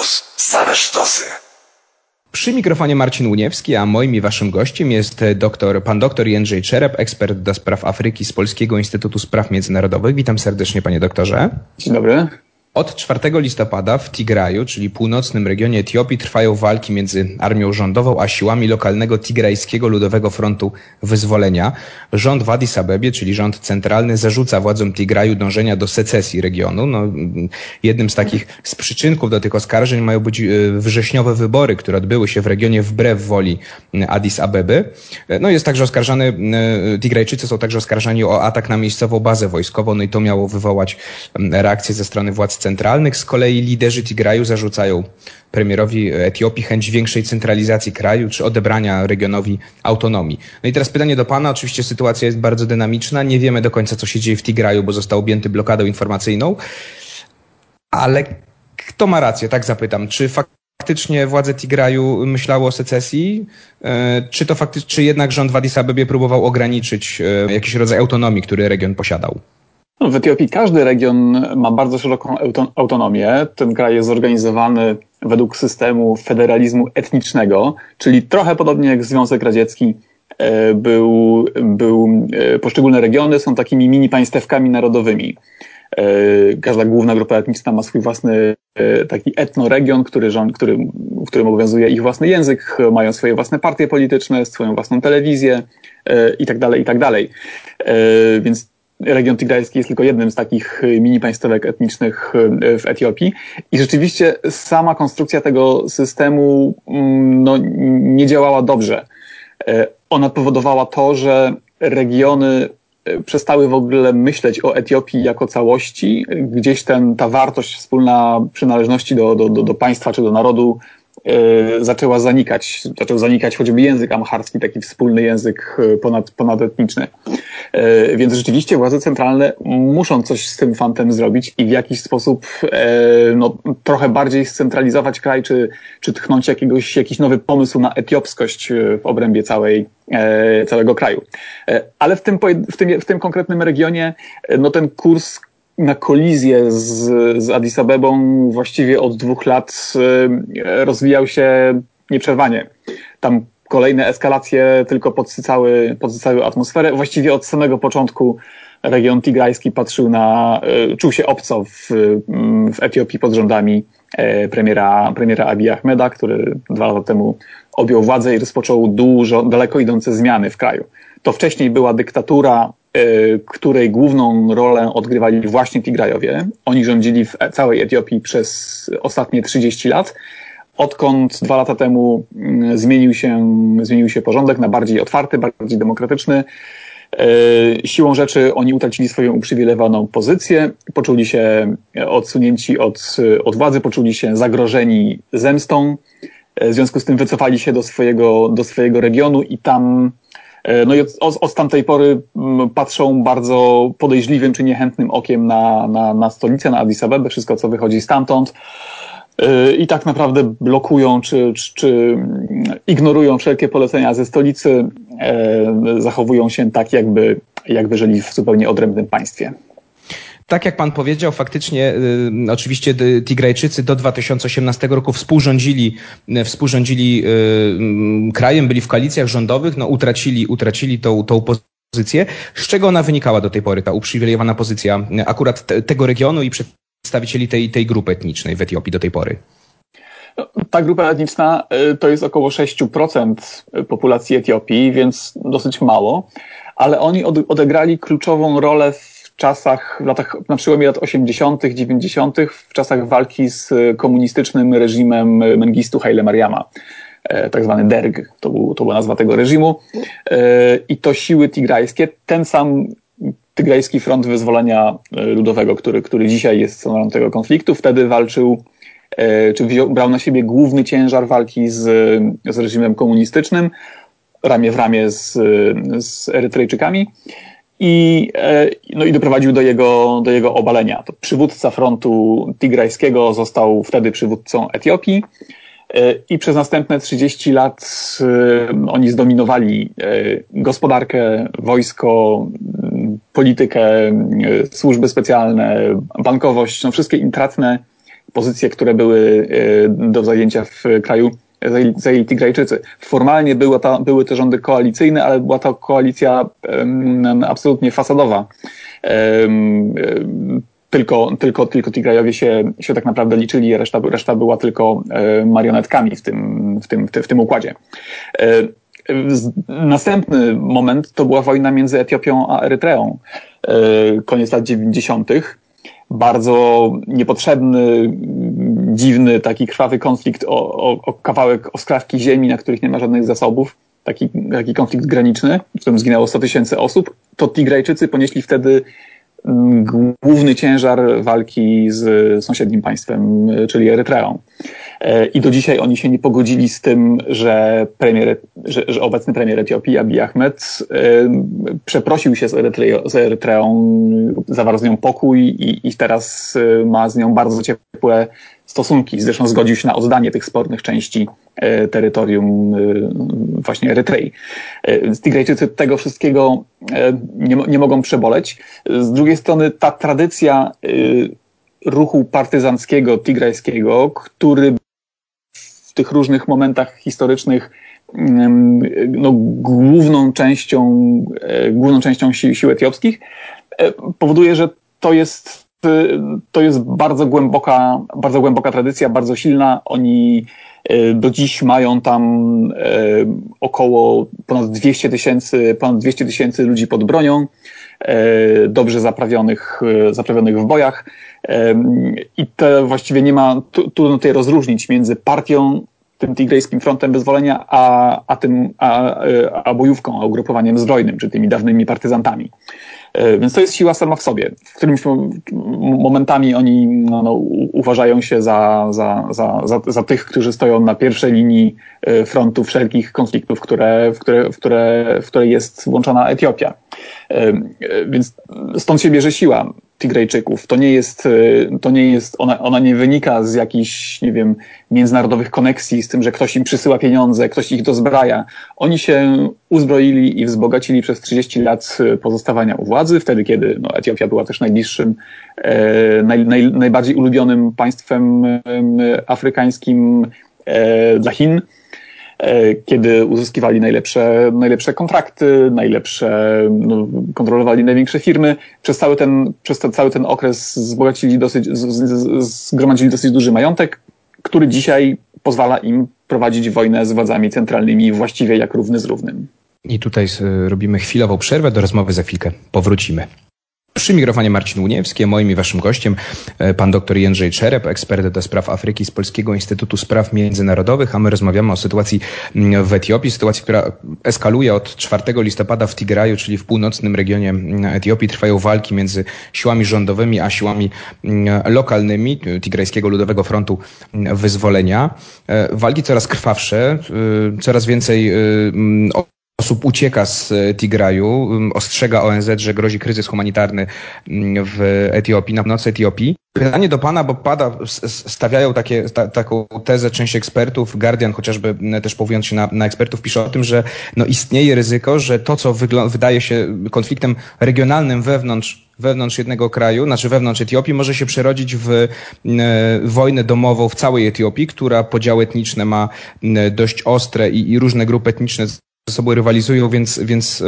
Campus. Same sztosy. Przy mikrofonie Marcin Uniewski, a moim i waszym gościem jest doktor, pan doktor Jędrzej Czerep, ekspert do spraw Afryki z Polskiego Instytutu Spraw Międzynarodowych. Witam serdecznie, panie doktorze. Dzień dobry. Od 4 listopada w Tigraju, czyli północnym regionie Etiopii, trwają walki między armią rządową a siłami lokalnego Tigrajskiego Ludowego Frontu Wyzwolenia. Rząd w Addis Abebie, czyli rząd centralny, zarzuca władzom Tigraju dążenia do secesji regionu. No, jednym z takich z przyczynków do tych oskarżeń mają być e, wrześniowe wybory, które odbyły się w regionie wbrew woli Addis Abeby. No, jest także oskarżany, e, Tigrajczycy są także oskarżani o atak na miejscową bazę wojskową, no i to miało wywołać reakcję ze strony władz centralnych. Z kolei liderzy Tigraju zarzucają premierowi Etiopii chęć większej centralizacji kraju czy odebrania regionowi autonomii. No i teraz pytanie do pana. Oczywiście sytuacja jest bardzo dynamiczna. Nie wiemy do końca, co się dzieje w Tigraju, bo został objęty blokadą informacyjną. Ale kto ma rację? Tak zapytam. Czy faktycznie władze Tigraju myślały o secesji, e, czy to faktycznie, czy jednak rząd w Addis Abebie próbował ograniczyć e, jakiś rodzaj autonomii, który region posiadał? No, w Etiopii każdy region ma bardzo szeroką autonomię. Ten kraj jest zorganizowany według systemu federalizmu etnicznego, czyli trochę podobnie jak Związek Radziecki e, był, był e, poszczególne regiony są takimi mini państewkami narodowymi. E, każda główna grupa etniczna ma swój własny taki etnoregion, który, który, w którym obowiązuje ich własny język, mają swoje własne partie polityczne, swoją własną telewizję i tak dalej, i tak dalej. Więc region tigrajski jest tylko jednym z takich y, mini państwek etnicznych y, w Etiopii. I rzeczywiście sama konstrukcja tego systemu mm, no, nie działała dobrze. E, ona powodowała to, że regiony e, przestały w ogóle myśleć o Etiopii jako całości. Gdzieś ten, ta wartość wspólna przynależności do, do, do, do państwa czy do narodu zaczęła zanikać. Zaczął zanikać choćby język amharski, taki wspólny język e, ponad, ponadetniczny. E, więc rzeczywiście władze centralne muszą coś z tym fantem zrobić i w jakiś sposób no, trochę bardziej scentralizować kraj, czy, czy tchnąć jakiegoś, jakiś nowy pomysł na etiopskość w obrębie całej, całego kraju. Ale w tym, w tym, w tym konkretnym regionie no, ten kurs na kolizję z, z Addis Abebą właściwie od dwóch lat e, rozwijał się nieprzerwanie. Tam kolejne eskalacje tylko podsycały, podsycały atmosferę. Właściwie od samego początku region tigrajski patrzył na, e, czuł się obco w, w Etiopii pod rządami e, premiera, premiera Abiy Ahmeda, który dwa lata temu objął władzę i rozpoczął dużo, daleko idące zmiany w kraju. To wcześniej była dyktatura której główną rolę odgrywali właśnie Tigrajowie. Oni rządzili w całej Etiopii przez ostatnie 30 lat, odkąd dwa lata temu mm, zmienił się, zmienił się porządek na bardziej otwarty, bardziej demokratyczny. Y, siłą rzeczy oni utracili swoją uprzywilejowaną pozycję, poczuli się odsunięci od, od władzy, poczuli się zagrożeni zemstą. W związku z tym wycofali się do swojego, do swojego regionu i tam no i od, od tamtej pory mm, patrzą bardzo podejrzliwym czy niechętnym okiem na, na, na stolicę, na Addis Abebę, wszystko co wychodzi stamtąd. E, i tak naprawdę blokują czy, czy, czy, ignorują wszelkie polecenia ze stolicy, e, zachowują się tak, jakby, jakby żyli w zupełnie odrębnym państwie tak jak pan powiedział, faktycznie y, oczywiście Tigrajczycy do 2018 roku współrządzili, y, współrządzili y, krajem, byli w koalicjach rządowych, no utracili, utracili tą, tą pozycję. Z czego ona wynikała do tej pory, ta uprzywilejowana pozycja y, akurat te, tego regionu i przedstawicieli tej, tej grupy etnicznej w Etiopii do tej pory? No, ta grupa etniczna y, to jest około 6% populacji Etiopii, więc dosyć mało, ale oni odegrali kluczową rolę w czasach, w latach, na przełomie lat 80., 90., w czasach walki z komunistycznym reżimem Mengistu Haile Mariama, e, tak zwany DERG, to, był, to była nazwa tego reżimu. E, I to siły tigrajskie, ten sam Tygrajski Front Wyzwolenia e, Ludowego, który, który dzisiaj jest stroną tego konfliktu, wtedy walczył, czy wziął, brał na siebie główny ciężar walki z, z reżimem komunistycznym, ramię w ramię z, z Erytrejczykami i, e, no i doprowadził do jego, do jego obalenia. To przywódca frontu tigrajskiego został wtedy przywódcą Etiopii e, i przez następne 30 lat e, oni zdominowali gospodarkę, wojsko, politykę, służby specjalne, bankowość, no wszystkie intratne pozycje, które były do zajęcia w kraju zajęli Tigrajczycy. Formalnie były, ta, były te rządy koalicyjne, ale była to koalicja um, absolutnie fasadowa. Um, tylko, tylko, tylko Tigrajowie się, się tak naprawdę liczyli, reszta, reszta była tylko marionetkami w tym, w tym, w tym układzie. Następny moment to była wojna między Etiopią a Erytreą. Koniec lat 90 bardzo niepotrzebny, dziwny, taki krwawy konflikt o, o, o kawałek, o skrawki ziemi, na których nie ma żadnych zasobów, taki, taki konflikt graniczny, w którym zginęło 100 tysięcy osób, to Tigrajczycy ponieśli wtedy mm, główny ciężar walki z sąsiednim państwem, czyli Erytreą. E, I do dzisiaj oni się nie pogodzili z tym, że, premier, że, że obecny premier Etiopii, Abiy Ahmed, e, przeprosił się z, Erytreą, z Erytreą zawarł z nią pokój i, i teraz e, ma z nią bardzo ciepłe stosunki. Zresztą zgodził się na oddanie tych spornych części terytorium właśnie Erytrei. Tigrejczycy tego wszystkiego nie, nie mogą przeboleć. Z drugiej strony ta tradycja ruchu partyzanckiego, tigrajskiego, który tych różnych momentach historycznych no, główną częścią, e, główną częścią sił, sił etiopskich, e, powoduje, że to jest, e, to jest bardzo głęboka, bardzo głęboka tradycja, bardzo silna. Oni do dziś mają tam około ponad 200 tysięcy, ponad 200 tysięcy ludzi pod bronią, dobrze zaprawionych, zaprawionych w bojach. I to właściwie nie ma, trudno tutaj rozróżnić między partią, tym Tigrejskim Frontem Wyzwolenia, a, a tym, a, a bojówką, a ugrupowaniem zbrojnym, czy tymi dawnymi partyzantami. E, więc to jest siła sama w sobie. W którymś momentami oni no, no, uważają się za, za, za, za, za tych, którzy stoją na pierwszej linii e, frontu wszelkich konfliktów, które, w, które, w, które, w które jest włączona Etiopia. E, więc stąd się bierze siła. Tigrejczyków. To nie jest, e, to nie jest ona, ona nie wynika z jakichś, nie wiem, międzynarodowych koneksji, z tym, że ktoś im przysyła pieniądze, ktoś ich dozbraja. Oni się uzbroili i wzbogacili przez 30 lat e, pozostawania u władzy, wtedy kiedy no, Etiopia była też najbliższym, e, naj, naj, najbardziej ulubionym państwem e, afrykańskim e, dla Chin. E, kiedy uzyskiwali najlepsze, najlepsze kontrakty, najlepsze, no, kontrolowali największe firmy. Przez cały ten, przez ten, cały ten okres zbogacili dosyć, zgromadzili dosyć duży majątek, który dzisiaj pozwala im prowadzić wojnę z władzami centralnymi właściwie jak równy z równym. I tutaj robimy chwilową przerwę do rozmowy, za chwilkę powrócimy. Przy mikrofonie Marcin Uniewski, moim i waszym gościem e, pan dr Jędrzej Czerep, ekspert do spraw Afryki z Polskiego Instytutu Spraw Międzynarodowych, a my rozmawiamy o sytuacji mm, w Etiopii, sytuacji, która eskaluje od 4 listopada w Tigraju, czyli w północnym regionie mm, Etiopii. Trwają walki między siłami rządowymi a siłami mm, lokalnymi Tigrajskiego Ludowego Frontu Wyzwolenia. E, walki coraz krwawsze, e, coraz więcej osób ucieka z e, Tigraju, ostrzega ONZ, że grozi kryzys humanitarny w Etiopii, na północy Etiopii. Pytanie do Pana, bo pada, stawiają takie, ta, taką tezę część ekspertów, Guardian chociażby też powołując się na, na ekspertów pisze o tym, że no istnieje ryzyko, że to, co wydaje się konfliktem regionalnym wewnątrz wewnątrz jednego kraju, znaczy wewnątrz Etiopii, może się przerodzić w e, wojnę domową w całej Etiopii, która podziały etniczne ma dość ostre i, i różne grupy etniczne ze sobą rywalizują, więc, więc e,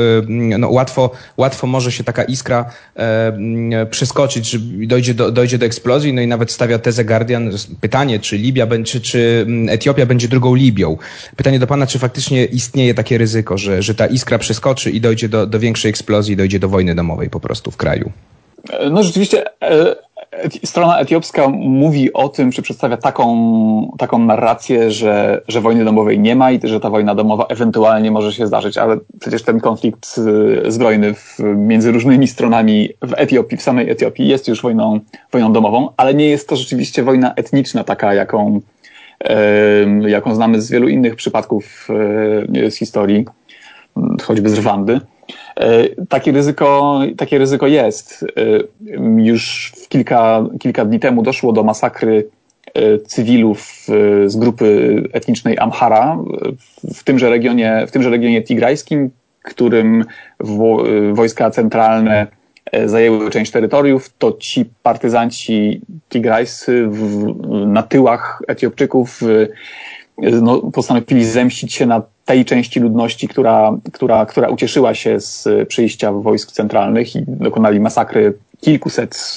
no, łatwo, łatwo może się taka iskra e, przeskoczyć, dojdzie do, dojdzie do eksplozji, no i nawet stawia tezę Guardian, pytanie, czy Libia, czy, czy Etiopia będzie drugą Libią. Pytanie do pana, czy faktycznie istnieje takie ryzyko, że, że ta iskra przeskoczy i dojdzie do, do większej eksplozji, dojdzie do wojny domowej po prostu w kraju? No rzeczywiście e, strona etiopska mówi o tym, czy przedstawia taką, taką narrację, że, że wojny domowej nie ma i że ta wojna domowa ewentualnie może się zdarzyć, ale przecież ten konflikt y, zbrojny w, między różnymi stronami w Etiopii, w samej Etiopii jest już wojną, wojną domową, ale nie jest to rzeczywiście wojna etniczna taka, jaką, jaką znamy z wielu innych przypadków y, z historii, choćby z Rwandy. E, takie ryzyko, takie ryzyko jest. E, już kilka, kilka dni temu doszło do masakry e, cywilów z grupy etnicznej Amhara w tymże regionie, w tymże regionie tigrajskim, którym wojska centralne zajęły część terytoriów, to ci partyzanci tigrajscy w, na tyłach Etiopczyków no, postanowili zemścić się na tej części ludności, która, która, która ucieszyła się z przyjścia wojsk centralnych i dokonali masakry kilkuset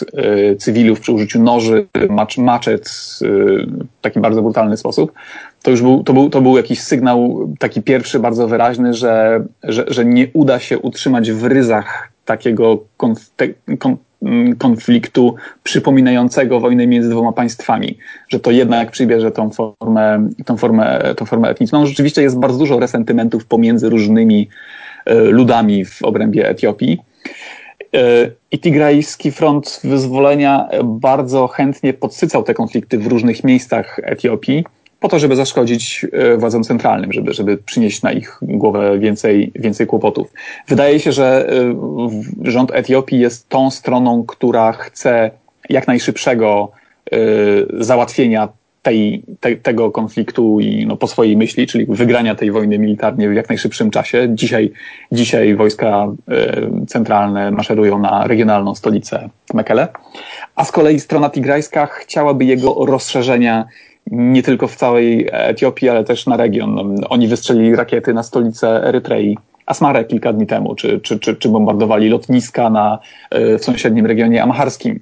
y, cywilów przy użyciu noży, macz, maczet y, w taki bardzo brutalny sposób, to już był, to był, to był jakiś sygnał taki pierwszy, bardzo wyraźny, że, że, że nie uda się utrzymać w ryzach takiego konf, te, kon, konfliktu przypominającego wojnę między dwoma państwami, że to jednak przybierze tą formę, tą formę, tą formę etniczną. Rzeczywiście jest bardzo dużo resentymentów pomiędzy różnymi y, ludami w obrębie Etiopii. E, I Tigrajski Front Wyzwolenia bardzo chętnie podsycał te konflikty w różnych miejscach Etiopii, po to, żeby zaszkodzić e, władzom centralnym, żeby, żeby przynieść na ich głowę więcej, więcej kłopotów. Wydaje się, że e, rząd Etiopii jest tą stroną, która chce jak najszybszego załatwienia tej, te, tego konfliktu i no, po swojej myśli, czyli wygrania tej wojny militarnie w jak najszybszym czasie. Dzisiaj, dzisiaj wojska y, centralne maszerują na regionalną stolicę Mekele, a z kolei strona tigrajska chciałaby jego rozszerzenia nie tylko w całej Etiopii, ale też na region. Oni wystrzelili rakiety na stolicę Erytrei. Asmarę kilka dni temu, czy, czy, czy, czy bombardowali lotniska na, e, w sąsiednim regionie amharskim.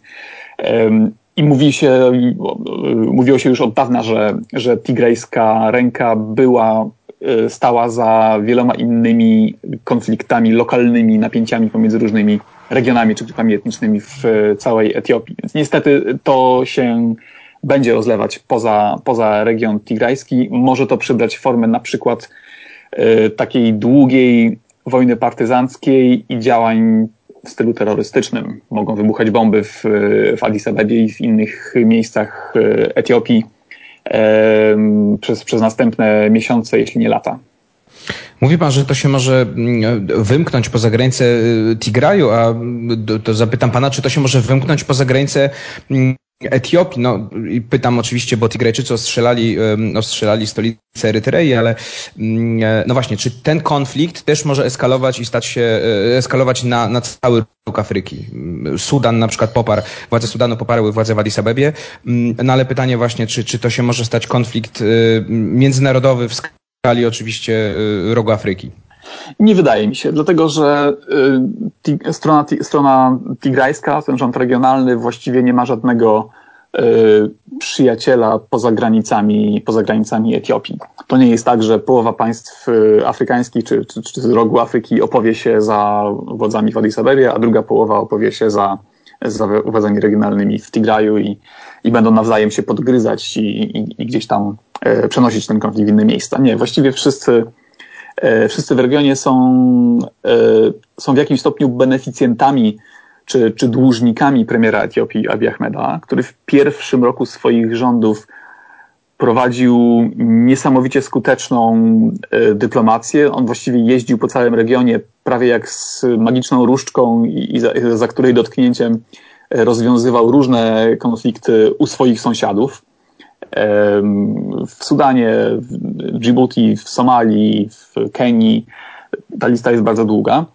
I mówi się, mówiło się już od dawna, że, że tigrejska ręka była, e, stała za wieloma innymi konfliktami, lokalnymi napięciami pomiędzy różnymi regionami czy grupami etnicznymi w całej Etiopii. Więc niestety to się będzie rozlewać poza, poza region tigrajski. Może to przybrać formę na przykład y, takiej długiej wojny partyzanckiej i działań w stylu terrorystycznym. Mogą wybuchać bomby w, w Addis Abebie i w innych miejscach e, Etiopii przez, przez następne miesiące, jeśli nie lata. Mówi pan, że to się może mm, wymknąć poza granicę e, Tigraju, a to zapytam pana, czy to się może wymknąć poza granicę mm, Etiopii, no pytam oczywiście, bo Tigrajczycy ostrzelali, ostrzelali stolicę Erytrei, ale mm, e, no właśnie, czy ten konflikt też może eskalować i stać się, e, eskalować na, na cały róg Afryki? Sudan na przykład poparł, władze Sudanu poparły władze w Addis Abebie, mm, no ale pytanie właśnie, czy, czy to się może stać konflikt e, międzynarodowy w skali oczywiście rogu Afryki? Nie wydaje mi się, dlatego że y, strona, strona tigrajska, ten rząd regionalny właściwie nie ma żadnego y, przyjaciela poza granicami, poza granicami Etiopii. To nie jest tak, że połowa państw y, afrykańskich czy, czy, czy z rogu Afryki opowie się za władzami w Addis Abebie, a druga połowa opowie się za, za władzami regionalnymi w Tigraju i, i będą nawzajem się podgryzać i, i, i gdzieś tam przenosić ten konflikt w inne miejsca. Nie, właściwie wszyscy wszyscy w regionie są, e, są w jakimś stopniu beneficjentami czy, czy dłużnikami premiera Etiopii Abiy Ahmeda, który w pierwszym roku swoich rządów prowadził niesamowicie skuteczną e, dyplomację. On właściwie jeździł po całym regionie prawie jak z magiczną różdżką i za, za której dotknięciem rozwiązywał różne konflikty u swoich sąsiadów w Sudanie, w Djibouti, w Somalii, w Kenii. Ta lista jest bardzo długa.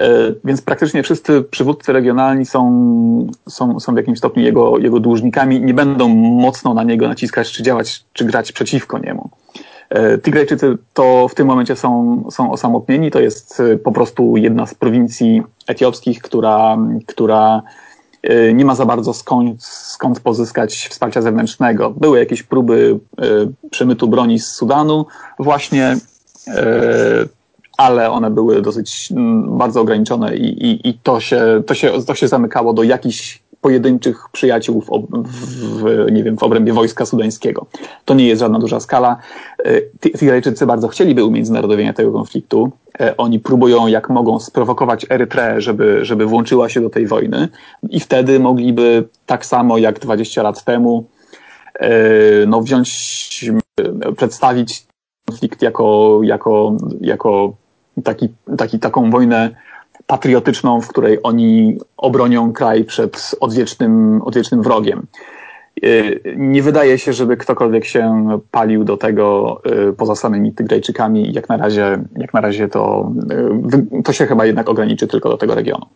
E, więc praktycznie wszyscy przywódcy regionalni są, są, są w jakimś stopniu jego, jego dłużnikami, nie będą mocno na niego naciskać, czy działać, czy grać przeciwko niemu. E, Tigrajczycy to w tym momencie są, są osamotnieni. To jest e, po prostu jedna z prowincji etiopskich, która, która nie ma za bardzo skąd, skąd pozyskać wsparcia zewnętrznego. Były jakieś próby y, przemytu broni z Sudanu właśnie, y, ale one były dosyć mm, bardzo ograniczone i, i, i to, się, to, się, to się zamykało do jakichś pojedynczych przyjaciół w, w, nie wiem, w obrębie wojska sudańskiego. To nie jest żadna duża skala. Tigryjczycy bardzo chcieliby umiędzynarodowienia tego konfliktu. E, oni próbują jak mogą sprowokować Erytreę, żeby, żeby włączyła się do tej wojny i wtedy mogliby tak samo jak 20 lat temu e, no, wziąć, e, przedstawić konflikt jako, jako, jako taki, taki, taką wojnę patriotyczną, w której oni obronią kraj przed odwiecznym, odwiecznym wrogiem. Y, nie wydaje się, żeby ktokolwiek się palił do tego y, poza samymi Tygrejczykami. Jak na razie, jak na razie to, y, to się chyba jednak ograniczy tylko do tego regionu.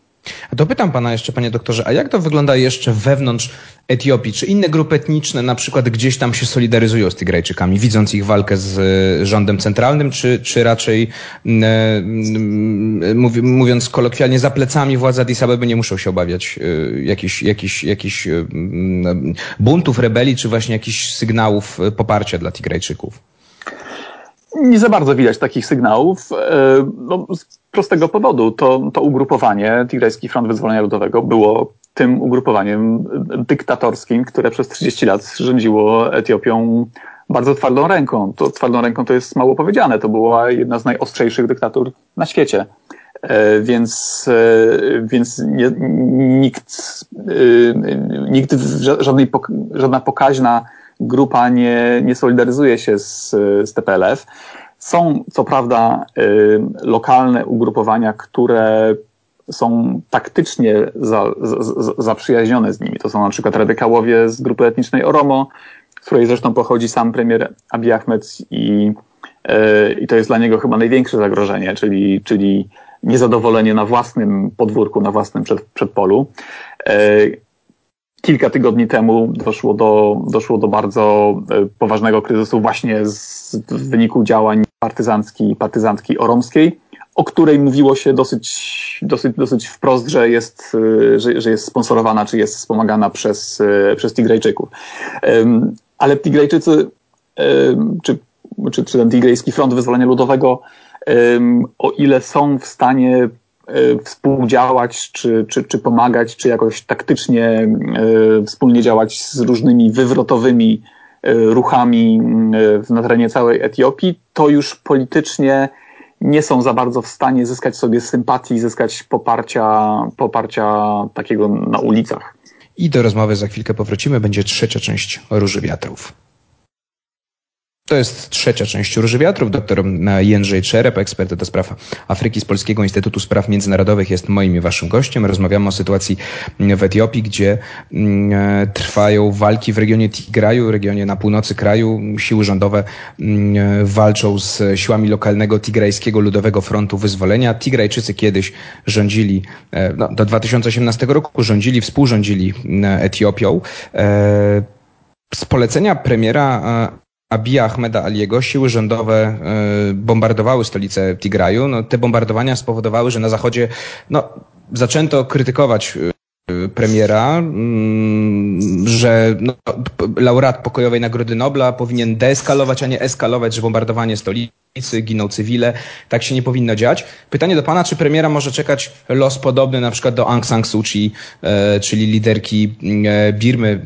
Dopytam pana jeszcze, panie doktorze, a jak to wygląda jeszcze wewnątrz Etiopii? Czy inne grupy etniczne na przykład gdzieś tam się solidaryzują z Tigrajczykami, widząc ich walkę z e, rządem centralnym, czy, czy raczej mówiąc kolokwialnie, za plecami władz Addis Abeby nie muszą się obawiać e, jakichś, jakichś, jakichś buntów, rebelii, czy właśnie jakichś sygnałów poparcia dla Tigrajczyków? Nie za bardzo widać takich sygnałów. No, prostego powodu. To, to ugrupowanie, Tigrajski Front Wyzwolenia Ludowego, było tym ugrupowaniem dyktatorskim, które przez 30 lat rządziło Etiopią bardzo twardą ręką. To twardą ręką to jest mało powiedziane. To była jedna z najostrzejszych dyktatur na świecie. E, więc, e, więc nie, nikt, e, nikt żadnej, żadna pokaźna grupa nie, nie solidaryzuje się z, z TPLF. Są co prawda y, lokalne ugrupowania, które są taktycznie za, za, zaprzyjaźnione z nimi. To są na przykład radykałowie z grupy etnicznej Oromo, z której zresztą pochodzi sam premier Abiy Ahmed i, y, i to jest dla niego chyba największe zagrożenie, czyli, czyli niezadowolenie na własnym podwórku, na własnym przed, przedpolu. Y, kilka tygodni temu doszło do, doszło do bardzo poważnego kryzysu właśnie z, w wyniku działań partyzanckiej, partyzantki oromskiej, o której mówiło się dosyć, dosyć, dosyć wprost, że jest, e, że, że jest sponsorowana, czy jest wspomagana przez, e, przez Tigrajczyków. Ale Tigrajczycy, czy, czy, czy ten Tigrejski Front Wyzwolenia Ludowego, o ile są w stanie E, współdziałać, czy, czy, czy pomagać, czy jakoś taktycznie wspólnie działać z różnymi wywrotowymi ruchami na terenie całej Etiopii, to już politycznie nie są za bardzo w stanie zyskać sobie sympatii, zyskać poparcia, poparcia takiego na ulicach. I do rozmowy za chwilkę powrócimy. Będzie trzecia część Róży Wiatrów. To jest trzecia część Róży Wiatrów. Doktor Jędrzej Czerep, ekspert do spraw Afryki z Polskiego Instytutu Spraw Międzynarodowych jest moim i waszym gościem. Rozmawiamy o sytuacji w Etiopii, gdzie mm, trwają walki w regionie Tigraju, regionie na północy kraju. Siły rządowe mm, walczą z siłami lokalnego Tigrajskiego Ludowego Frontu Wyzwolenia. Tigrajczycy kiedyś rządzili, e, no, do 2018 roku rządzili, współrządzili Etiopią. E, z polecenia premiera e, Abija Ahmeda Aliego siły rządowe e, bombardowały stolicę Tigraju. No, te bombardowania spowodowały, że na zachodzie no, zaczęto krytykować e, premiera, mm, że no, laureat pokojowej Nagrody Nobla powinien deeskalować, a nie eskalować, że bombardowanie stolicy giną cywile. Tak się nie powinno dziać. Pytanie do pana, czy premiera może czekać los podobny na przykład do Aung San Suu Kyi, e, czyli liderki e, Birmy,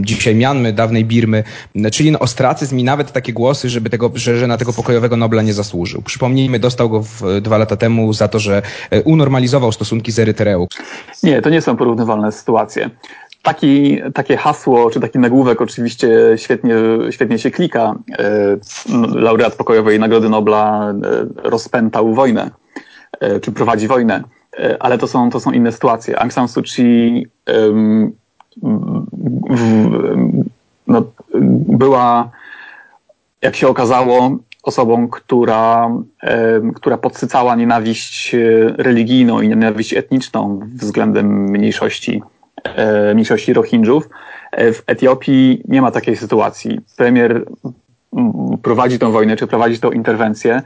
dzisiaj Mianmy, dawnej Birmy, czyli no, ostracyzm i nawet takie głosy, żeby tego, że, że na tego pokojowego Nobla nie zasłużył. Przypomnijmy, dostał go w, dwa lata temu za to, że e, unormalizował stosunki z Erytreą. Nie, to nie są porównywalne sytuacje. Taki, takie hasło, czy taki nagłówek oczywiście świetnie, świetnie się klika. E, laureat pokojowej Nagrody Nobla e, rozpętał wojnę, e, czy prowadzi wojnę, ale to są, to są inne sytuacje. Aung San Suu Kyi no, była, jak się okazało, osobą, która, która podsycała nienawiść religijną i nienawiść etniczną względem mniejszości mniejszości Rohingjów. E, w Etiopii nie ma takiej sytuacji. Premier prowadzi tę wojnę, czy prowadzi tę interwencję,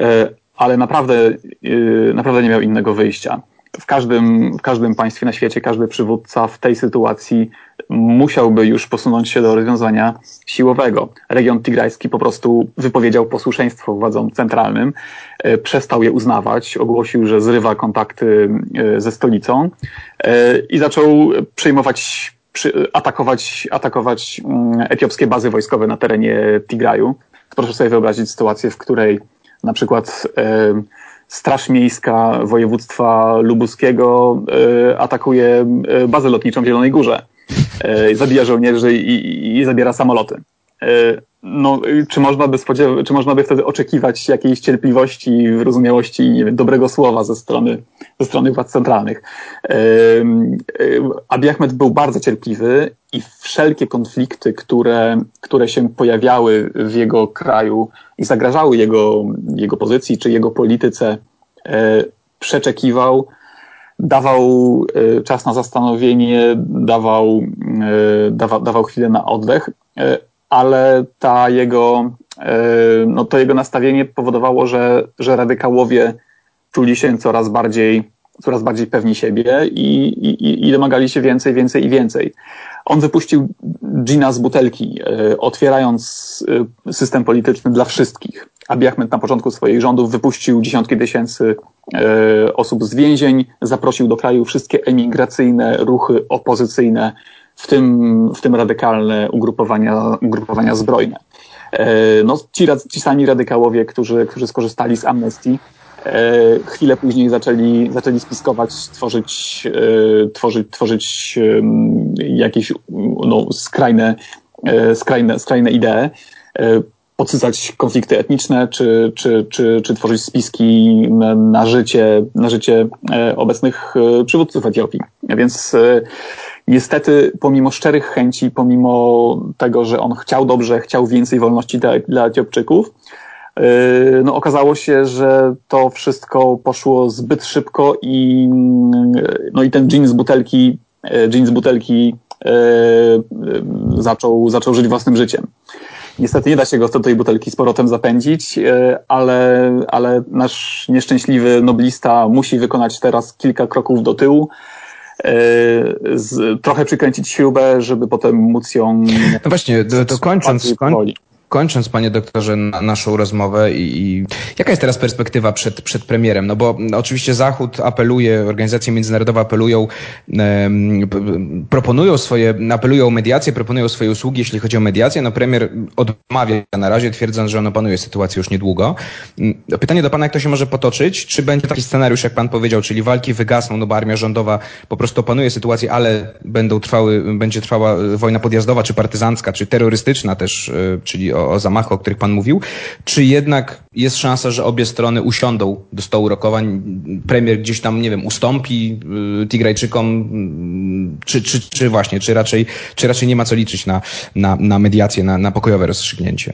e, ale naprawdę, naprawdę nie miał innego wyjścia. W każdym, w każdym państwie na świecie, każdy przywódca w tej sytuacji musiałby już posunąć się do rozwiązania siłowego. Region tigrajski po prostu wypowiedział posłuszeństwo władzom centralnym, e, przestał je uznawać, ogłosił, że zrywa kontakty e, ze stolicą e, i zaczął przejmować, atakować, atakować mm, etiopskie bazy wojskowe na terenie Tigraju. Proszę sobie wyobrazić sytuację, w której na przykład Straż Miejska Województwa Lubuskiego atakuje bazę lotniczą w Zielonej Górze E, zabija żołnierzy i, i zabiera samoloty. No, czy można by czy można by wtedy oczekiwać jakiejś cierpliwości, wyrozumiałości i nie wiem, dobrego słowa ze strony, ze strony władz centralnych? E, Abiy Ahmed był bardzo cierpliwy i wszelkie konflikty, które, które się pojawiały w jego kraju i zagrażały jego, jego pozycji czy jego polityce, przeczekiwał dawał czas na zastanowienie, dawał, dawał chwilę na oddech, ale ta jego, no to jego nastawienie powodowało, że, że radykałowie czuli się coraz bardziej, coraz bardziej pewni siebie i, i, i domagali się więcej, więcej i więcej. On wypuścił gina z butelki, e, otwierając e, system polityczny dla wszystkich. Abiy Ahmed na początku swoich rządów wypuścił dziesiątki tysięcy e, osób z więzień, zaprosił do kraju wszystkie emigracyjne ruchy opozycyjne, w tym, w tym radykalne ugrupowania, ugrupowania zbrojne. No, ci, ci sami radykałowie, którzy, którzy skorzystali z amnestii, E, chwilę później zaczęli, zaczęli spiskować, tworzyć, e, tworzyć, tworzyć jakieś no, skrajne, e, skrajne, skrajne idee, podsycać konflikty etniczne, czy, czy, czy, czy tworzyć spiski na, życie, na życie obecnych przywódców Etiopii. Więc niestety, pomimo szczerych chęci, pomimo tego, że on chciał dobrze, chciał więcej wolności dla, dla Etiopczyków, no, okazało się, że to wszystko poszło zbyt szybko i, no, i ten jeans z butelki, yy, z butelki zaczął, zaczął żyć własnym życiem. Niestety nie da się go do tej butelki z powrotem zapędzić, ale, ale nasz nieszczęśliwy noblista musi wykonać teraz kilka kroków do tyłu, z, trochę przykręcić śrubę, żeby potem móc ją. No właśnie, to, to kończąc, koń, kończąc, panie doktorze, na naszą rozmowę i, i, jaka jest teraz perspektywa przed, przed premierem? No bo oczywiście Zachód apeluje, organizacje międzynarodowe apelują, e, proponują swoje, apelują o mediację, proponują swoje usługi, jeśli chodzi o mediację. No premier odmawia na razie, twierdząc, że on opanuje sytuację już niedługo. Mm, pytanie do pana, jak to się może potoczyć? Czy będzie taki scenariusz, jak pan powiedział, czyli walki wygasną, no bo armia rządowa po prostu opanuje sytuację, ale będą trwały, będzie trwała wojna podjazdowa, czy partyzancka, czy terrorystyczna też, e, czyli o, o zamachy, o których Pan mówił, czy jednak jest szansa, że obie strony usiądą do stołu rokowań, premier gdzieś tam, nie wiem, ustąpi y, Tigrajczykom, y, czy, czy, czy właśnie, czy raczej, czy raczej nie ma co liczyć na, na, na mediację, na, na pokojowe rozstrzygnięcie?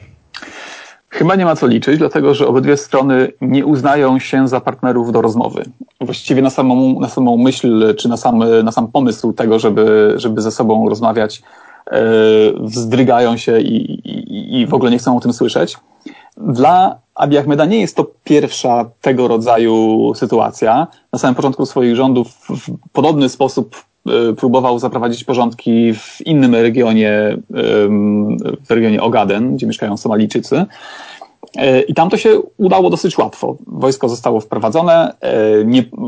Chyba nie ma co liczyć, dlatego że obydwie strony nie uznają się za partnerów do rozmowy. Właściwie na samą, na samą myśl, czy na sam, na sam pomysł tego, żeby, żeby ze sobą rozmawiać, wzdrygają się i, i, i w ogóle nie chcą o tym słyszeć. Dla Abiy Ahmeda nie jest to pierwsza tego rodzaju sytuacja. Na samym początku swoich rządów w podobny sposób e, próbował zaprowadzić porządki w innym regionie, w regionie Ogaden, gdzie mieszkają Somalijczycy. E, I tam to się udało dosyć łatwo. Wojsko zostało wprowadzone,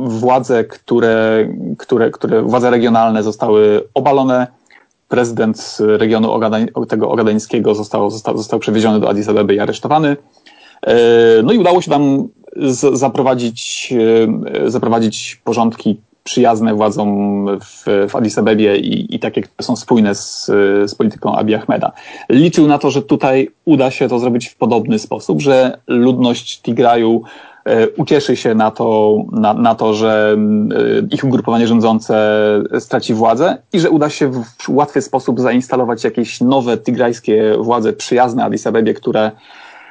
władze, które, które, które, władze regionalne zostały obalone, prezydent regionu Ogadań, tego ogadańskiego został, został, został przewieziony do Addis Abeby i aresztowany. E, no i udało się tam z, zaprowadzić, e, zaprowadzić porządki przyjazne władzom w, w Addis Abebie i, i takie, które są spójne z, z polityką Abiy Ahmeda. Liczył na to, że tutaj uda się to zrobić w podobny sposób, że ludność Tigraju ucieszy się na to, na, na to, że e, ich ugrupowanie rządzące straci władzę i że uda się w łatwy sposób zainstalować jakieś nowe tigrajskie władze przyjazne Addis Abebie, które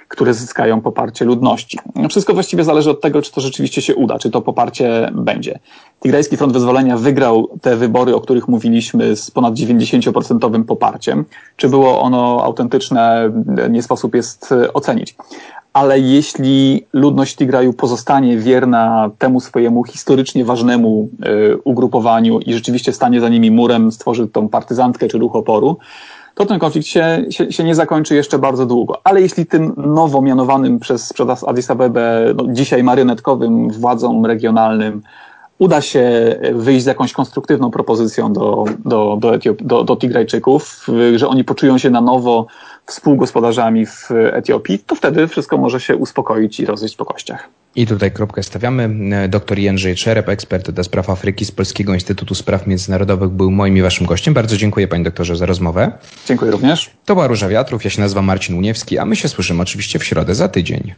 które zyskają poparcie ludności. Wszystko właściwie zależy od tego, czy to rzeczywiście się uda, czy to poparcie będzie. Tigrajski Front Wyzwolenia wygrał te wybory, o których mówiliśmy, z ponad 90% poparciem. Czy było ono autentyczne, nie sposób jest ocenić ale jeśli ludność Tigraju pozostanie wierna temu swojemu historycznie ważnemu y, ugrupowaniu i rzeczywiście stanie za nimi murem, stworzy tą partyzantkę czy ruch oporu, to ten konflikt się, się, się, nie zakończy jeszcze bardzo długo. Ale jeśli tym nowo mianowanym przez, przez Addis Abebę, no, dzisiaj marionetkowym władzom regionalnym, uda się wyjść z jakąś konstruktywną propozycją do, do, do, Etiop, do, do Tigrajczyków, że oni poczują się na nowo współgospodarzami w Etiopii, to wtedy wszystko może się uspokoić i rozejść po kościach. I tutaj kropkę stawiamy. Dr Jędrzej Czerep, ekspert do spraw Afryki z Polskiego Instytutu Spraw Międzynarodowych był moim i waszym gościem. Bardzo dziękuję panie doktorze za rozmowę. Dziękuję również. To była Róża Wiatrów, ja się nazywam Marcin Uniewski, a my się słyszymy oczywiście w środę za tydzień.